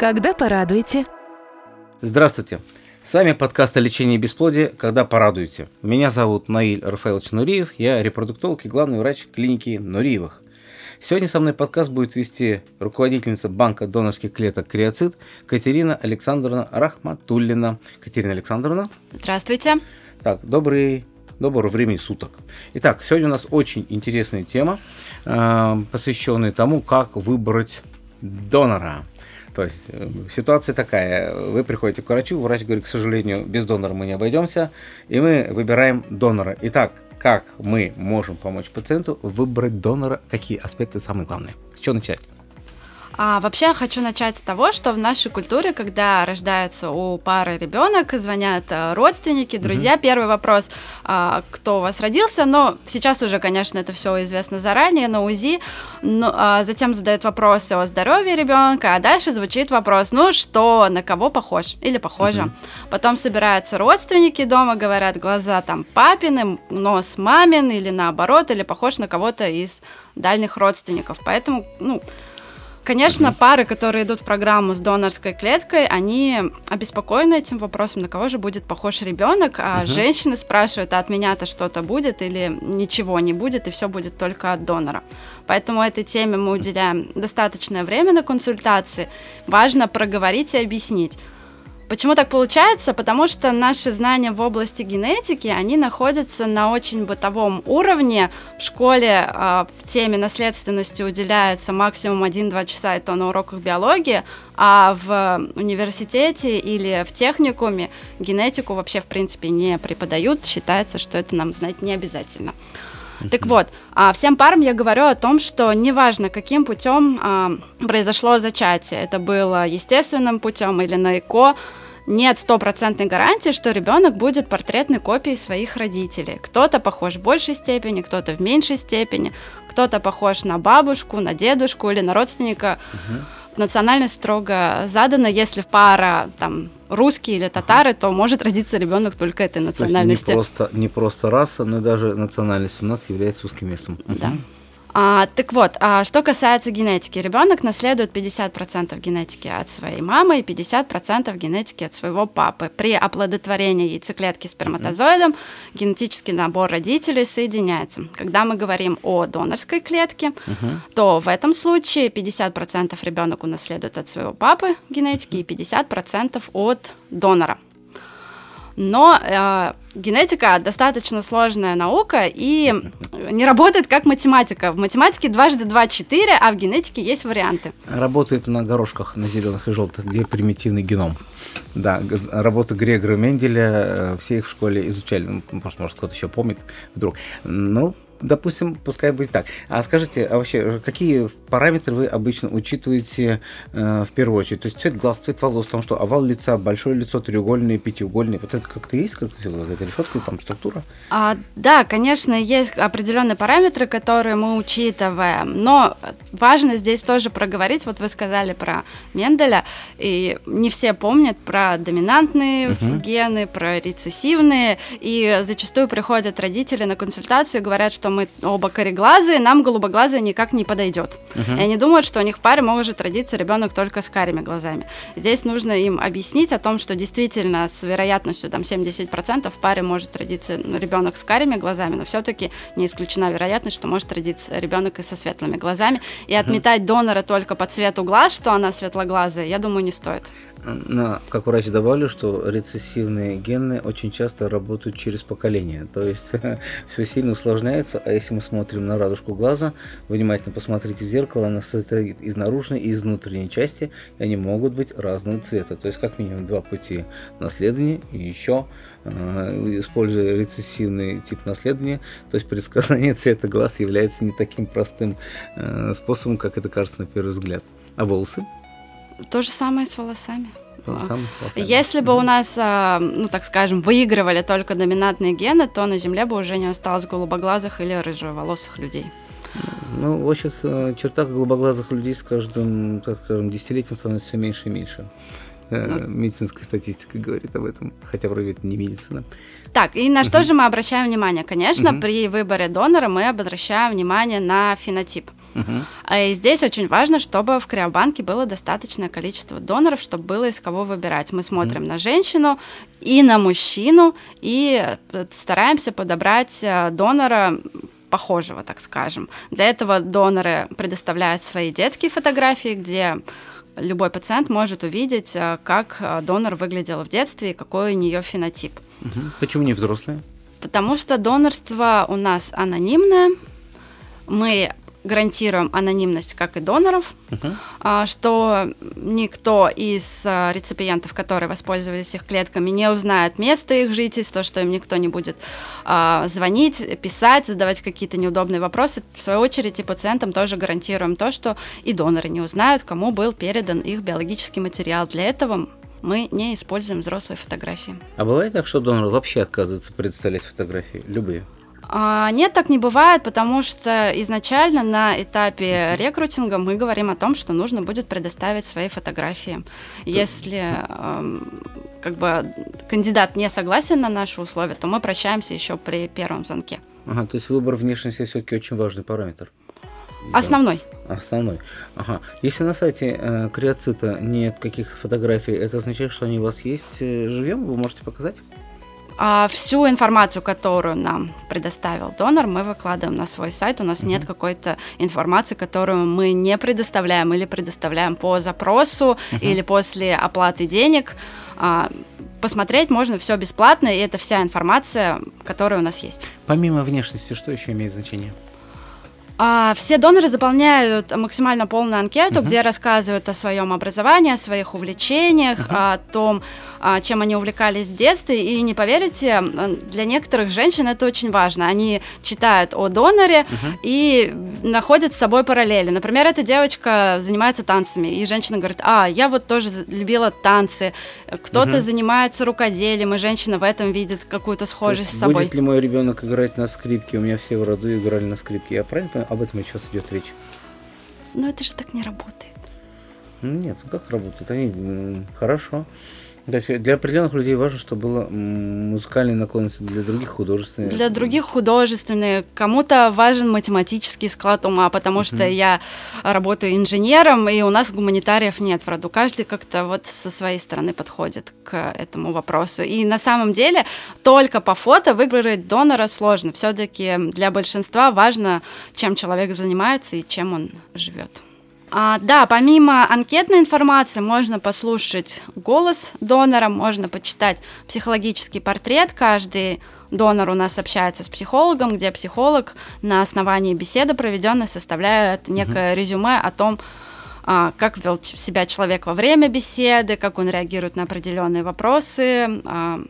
Когда порадуете? Здравствуйте. С вами подкаст о лечении бесплодия «Когда порадуете». Меня зовут Наиль Рафаэлович Нуриев, я репродуктолог и главный врач клиники Нуриевых. Сегодня со мной подкаст будет вести руководительница банка донорских клеток «Криоцит» Катерина Александровна Рахматуллина. Катерина Александровна. Здравствуйте. Так, добрый доброго времени суток. Итак, сегодня у нас очень интересная тема, э, посвященная тому, как выбрать донора. То есть э, ситуация такая, вы приходите к врачу, врач говорит, к сожалению, без донора мы не обойдемся, и мы выбираем донора. Итак, как мы можем помочь пациенту выбрать донора, какие аспекты самые главные? С чего начать? А, вообще я хочу начать с того, что в нашей культуре, когда рождается у пары ребенок, звонят э, родственники, друзья. Угу. Первый вопрос, а, кто у вас родился, но сейчас уже, конечно, это все известно заранее на УЗИ. Но, а, затем задают вопросы о здоровье ребенка, а дальше звучит вопрос, ну что, на кого похож или похожа. Угу. Потом собираются родственники дома, говорят, глаза там папины, нос мамин или наоборот, или похож на кого-то из дальних родственников. Поэтому, ну, Конечно, mm-hmm. пары, которые идут в программу с донорской клеткой, они обеспокоены этим вопросом, на кого же будет похож ребенок, а mm-hmm. женщины спрашивают, а от меня-то что-то будет или ничего не будет, и все будет только от донора. Поэтому этой теме мы уделяем достаточное время на консультации. Важно проговорить и объяснить. Почему так получается? Потому что наши знания в области генетики, они находятся на очень бытовом уровне. В школе э, в теме наследственности уделяется максимум 1-2 часа, это на уроках биологии, а в университете или в техникуме генетику вообще в принципе не преподают, считается, что это нам знать не обязательно. Так вот, а всем парам я говорю о том, что неважно, каким путем а, произошло зачатие, это было естественным путем или на ЭКО, нет стопроцентной гарантии, что ребенок будет портретной копией своих родителей. Кто-то похож в большей степени, кто-то в меньшей степени, кто-то похож на бабушку, на дедушку или на родственника. Угу. Национальность строго задана, если пара там русские или татары, то может родиться ребенок только этой национальности. не просто, не просто раса, но даже национальность у нас является узким местом. Да. А, так вот, а что касается генетики, ребенок наследует 50% генетики от своей мамы и 50% генетики от своего папы. При оплодотворении яйцеклетки сперматозоидом mm-hmm. генетический набор родителей соединяется. Когда мы говорим о донорской клетке, mm-hmm. то в этом случае 50% ребенок унаследует от своего папы генетики и 50% от донора. Но э, генетика достаточно сложная наука и не работает как математика. В математике дважды два четыре, а в генетике есть варианты. Работает на горошках, на зеленых и желтых, где примитивный геном. Да, работы Грегора Менделя, э, все их в школе изучали. Ну, может, может кто-то еще помнит вдруг. Ну, допустим, пускай будет так. А скажите, а вообще, какие параметры вы обычно учитываете э, в первую очередь? То есть цвет глаз, цвет волос, там что, овал лица, большое лицо, треугольное, пятиугольное. Вот это как-то есть, как эта решетка, там структура? А, да, конечно, есть определенные параметры, которые мы учитываем. Но важно здесь тоже проговорить, вот вы сказали про Менделя, и не все помнят про доминантные uh-huh. гены, про рецессивные, и зачастую приходят родители на консультацию и говорят, что мы оба кореглазые, нам голубоглазые никак не подойдет. Uh-huh. И они думают, что у них в паре может родиться ребенок только с карими глазами. Здесь нужно им объяснить о том, что действительно с вероятностью там 70% в паре может родиться ребенок с карими глазами, но все-таки не исключена вероятность, что может родиться ребенок и со светлыми глазами. И отметать донора только по цвету глаз, что она светлоглазая, я думаю, не стоит. Но, как врач добавлю, что рецессивные гены очень часто работают через поколение. То есть все сильно усложняется. А если мы смотрим на радужку глаза, внимательно посмотрите в зеркало, она состоит из наружной и из внутренней части, и они могут быть разного цвета. То есть как минимум два пути наследования и еще э, используя рецессивный тип наследования, то есть предсказание цвета глаз является не таким простым э, способом, как это кажется на первый взгляд. А волосы? То же самое с волосами. То же самое с волосами. Если бы у нас, а, ну так скажем, выигрывали только доминантные гены, то на Земле бы уже не осталось голубоглазых или рыжеволосых людей. Ну, в общих э, чертах голубоглазых людей с каждым, так скажем, десятилетием становится все меньше и меньше. э, медицинская статистика говорит об этом, хотя вроде это не медицина. Так, и на что же мы обращаем внимание? Конечно, при выборе донора мы обращаем внимание на фенотип. И здесь очень важно, чтобы в криобанке было достаточное количество доноров, чтобы было из кого выбирать. Мы смотрим на женщину и на мужчину и э, стараемся подобрать э, донора похожего, так скажем. Для этого доноры предоставляют свои детские фотографии, где любой пациент может увидеть, э, как донор выглядел в детстве и какой у нее фенотип. Угу. Почему не взрослые? Потому что донорство у нас анонимное. Мы гарантируем анонимность как и доноров, uh-huh. что никто из а, реципиентов, которые воспользовались их клетками, не узнает место их жительства, что им никто не будет а, звонить, писать, задавать какие-то неудобные вопросы. В свою очередь и пациентам тоже гарантируем то, что и доноры не узнают, кому был передан их биологический материал. Для этого мы не используем взрослые фотографии. А бывает так, что донор вообще отказывается представлять фотографии, любые? А, нет, так не бывает, потому что изначально на этапе рекрутинга мы говорим о том, что нужно будет предоставить свои фотографии. Если э, как бы кандидат не согласен на наши условия, то мы прощаемся еще при первом звонке. Ага, то есть выбор внешности все-таки очень важный параметр. Основной. Да. Основной. Ага. Если на сайте э, Криоцита нет каких-то фотографий, это означает, что они у вас есть э, живем? Вы можете показать? А всю информацию, которую нам предоставил донор, мы выкладываем на свой сайт. У нас mm-hmm. нет какой-то информации, которую мы не предоставляем или предоставляем по запросу mm-hmm. или после оплаты денег. А, посмотреть можно все бесплатно, и это вся информация, которая у нас есть. Помимо внешности, что еще имеет значение? А, все доноры заполняют максимально полную анкету, uh-huh. где рассказывают о своем образовании, о своих увлечениях, uh-huh. о том, а, чем они увлекались в детстве. И не поверите, для некоторых женщин это очень важно. Они читают о доноре uh-huh. и находят с собой параллели. Например, эта девочка занимается танцами, и женщина говорит, а, я вот тоже любила танцы. Кто-то uh-huh. занимается рукоделием, и женщина в этом видит какую-то схожесть с собой. Будет ли мой ребенок играть на скрипке? У меня все в роду играли на скрипке. Я правильно понимаю? Об этом сейчас идет речь. Но это же так не работает. Нет, ну как работает? Они хорошо. Для определенных людей важно, чтобы было музыкальные наклонности, для других художественные. Для других художественные. Кому-то важен математический склад ума, потому что uh-huh. я работаю инженером, и у нас гуманитариев нет в роду. Каждый как-то вот со своей стороны подходит к этому вопросу. И на самом деле только по фото выбрать донора сложно. Все-таки для большинства важно, чем человек занимается и чем он живет. А, да, помимо анкетной информации можно послушать голос донора, можно почитать психологический портрет. Каждый донор у нас общается с психологом, где психолог на основании беседы проведенной составляет некое угу. резюме о том, а, как вел себя человек во время беседы, как он реагирует на определенные вопросы. А,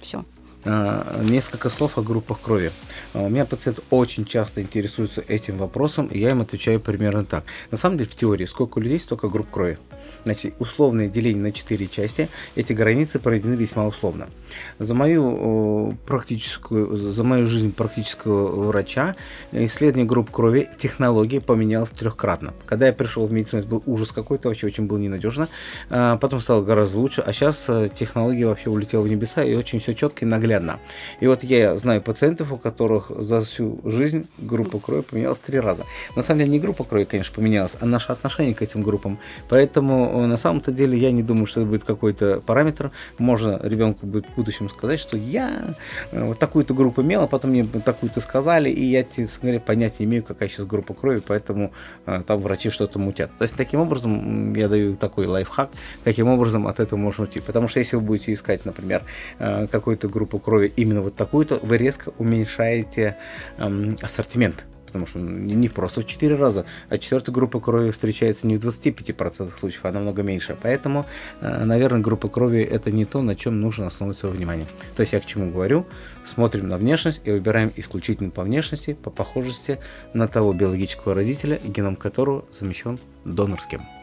Все. А, несколько слов о группах крови. А, у меня пациент очень часто интересуется этим вопросом, и я им отвечаю примерно так. На самом деле, в теории, сколько людей, столько групп крови. Значит, условное деление на четыре части, эти границы проведены весьма условно. За мою практическую, за мою жизнь практического врача исследование групп крови, технология поменялась трехкратно. Когда я пришел в медицину, это был ужас какой-то, вообще очень было ненадежно. А, потом стало гораздо лучше, а сейчас э, технология вообще улетела в небеса и очень все четко и наглядно. И вот я знаю пациентов, у которых за всю жизнь группа крови поменялась три раза. На самом деле не группа крови, конечно, поменялась, а наше отношение к этим группам. Поэтому Э, на самом-то деле я не думаю, что это будет какой-то параметр. Можно ребенку будет в будущем сказать, что я э, вот такую-то группу имел, а потом мне такую-то сказали, и я, говоря, понятия не имею, какая сейчас группа крови, поэтому э, там врачи что-то мутят. То есть таким образом я даю такой лайфхак, каким образом от этого можно уйти. Потому что если вы будете искать, например, какую-то группу крови именно вот такую-то, вы резко уменьшаете эм, ассортимент потому что не просто в 4 раза, а четвертая группа крови встречается не в 25% случаев, а намного меньше. Поэтому, э, наверное, группа крови это не то, на чем нужно основывать свое внимание. То есть я к чему говорю, смотрим на внешность и выбираем исключительно по внешности, по похожести на того биологического родителя, геном которого замещен донорским.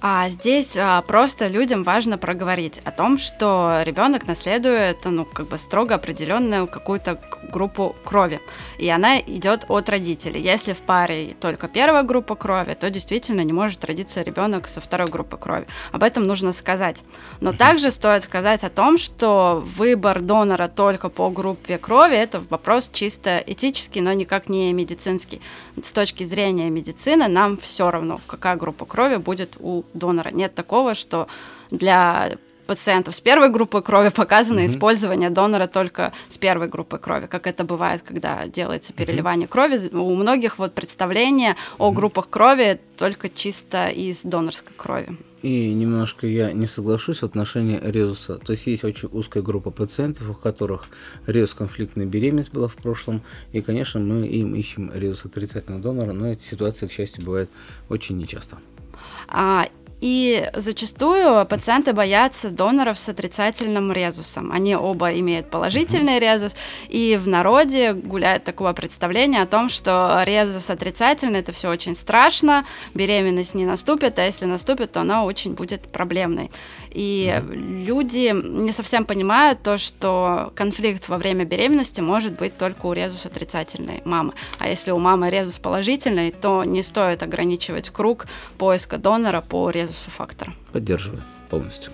А здесь а, просто людям важно проговорить о том, что ребенок наследует, ну, как бы строго определенную какую-то группу крови, и она идет от родителей. Если в паре только первая группа крови, то действительно не может родиться ребенок со второй группы крови. Об этом нужно сказать. Но также стоит сказать о том, что выбор донора только по группе крови это вопрос чисто этический, но никак не медицинский. С точки зрения медицины нам все равно, какая группа крови будет у донора. Нет такого, что для пациентов с первой группой крови показано mm-hmm. использование донора только с первой группы крови, как это бывает, когда делается переливание mm-hmm. крови. У многих вот представление mm-hmm. о группах крови только чисто из донорской крови. И немножко я не соглашусь в отношении резуса. То есть есть очень узкая группа пациентов, у которых резус конфликтная беременность была в прошлом. И, конечно, мы им ищем резус отрицательного донора, но эти ситуации, к счастью, бывают очень нечасто. А, и зачастую пациенты боятся доноров с отрицательным резусом. Они оба имеют положительный резус, и в народе гуляет такое представление о том, что резус отрицательный это все очень страшно, беременность не наступит, а если наступит, то она очень будет проблемной. И люди не совсем понимают то, что конфликт во время беременности может быть только у резус отрицательной мамы. А если у мамы резус положительный, то не стоит ограничивать круг поиска донора по резусу фактора. Поддерживаю полностью.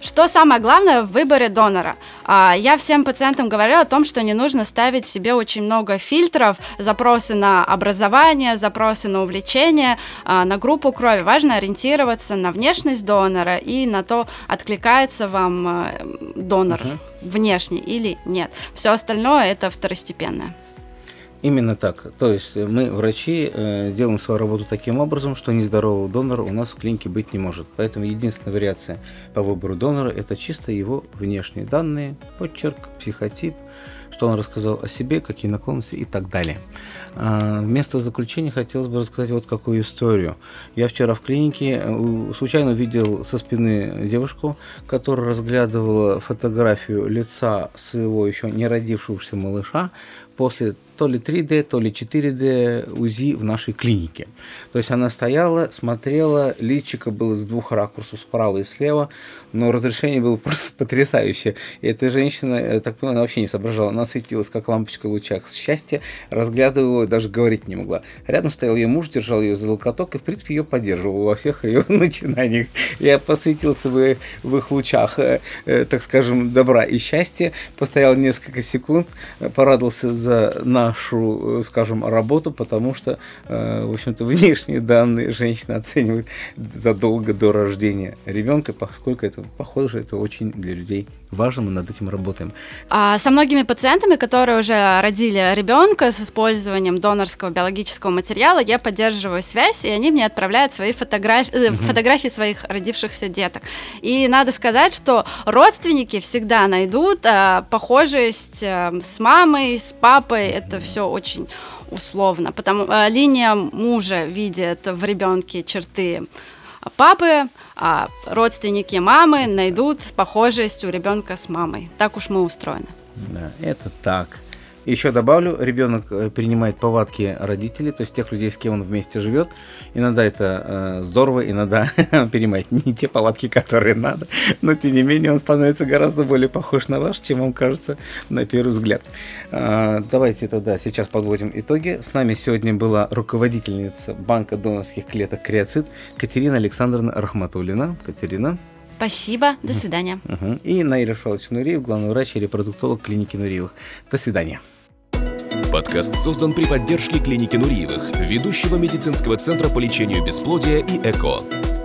Что самое главное в выборе донора? А, я всем пациентам говорю о том, что не нужно ставить себе очень много фильтров, запросы на образование, запросы на увлечение, а, на группу крови. Важно ориентироваться на внешность донора и на то, откликается вам э, донор uh-huh. внешний или нет. Все остальное это второстепенное. Именно так. То есть мы, врачи, э, делаем свою работу таким образом, что нездорового донора у нас в клинике быть не может. Поэтому единственная вариация по выбору донора – это чисто его внешние данные, почерк, психотип, что он рассказал о себе, какие наклонности и так далее. А, вместо заключения хотелось бы рассказать вот какую историю. Я вчера в клинике э, случайно увидел со спины девушку, которая разглядывала фотографию лица своего еще не родившегося малыша после то ли 3D, то ли 4D УЗИ в нашей клинике. То есть она стояла, смотрела, личико было с двух ракурсов, справа и слева, но разрешение было просто потрясающее. И эта женщина, я так поняла, она вообще не соображала. Она светилась, как лампочка в лучах счастья, разглядывала, даже говорить не могла. Рядом стоял ее муж, держал ее за локоток и, в принципе, ее поддерживал во всех ее начинаниях. Я посвятился в, в их лучах, э, э, так скажем, добра и счастья, постоял несколько секунд, порадовался за на нашу, э, скажем, работу, потому что, э, в общем-то, внешние данные женщина оценивает задолго до рождения ребенка, поскольку это, похоже, это очень для людей важно, мы над этим работаем. А со многими пациентами, которые уже родили ребенка с использованием донорского биологического материала, я поддерживаю связь, и они мне отправляют свои фотографии, угу. фотографии своих родившихся деток. И надо сказать, что родственники всегда найдут а, похожесть а, с мамой, с папой, это все очень условно, потому а, линия мужа видит в ребенке черты папы, а родственники мамы найдут похожесть у ребенка с мамой. Так уж мы устроены. Да, это так. Еще добавлю, ребенок э, принимает повадки родителей, то есть тех людей, с кем он вместе живет. Иногда это э, здорово, иногда он перенимает не те повадки, которые надо, но тем не менее он становится гораздо более похож на ваш, чем вам кажется на первый взгляд. Э, давайте тогда сейчас подводим итоги. С нами сегодня была руководительница банка донорских клеток Криоцит Катерина Александровна Рахматуллина. Катерина. Спасибо, до свидания. Угу. И Наиль Рафалович Нуриев, главный врач и репродуктолог клиники Нуриевых. До свидания. Подкаст создан при поддержке клиники Нуриевых, ведущего медицинского центра по лечению бесплодия и ЭКО.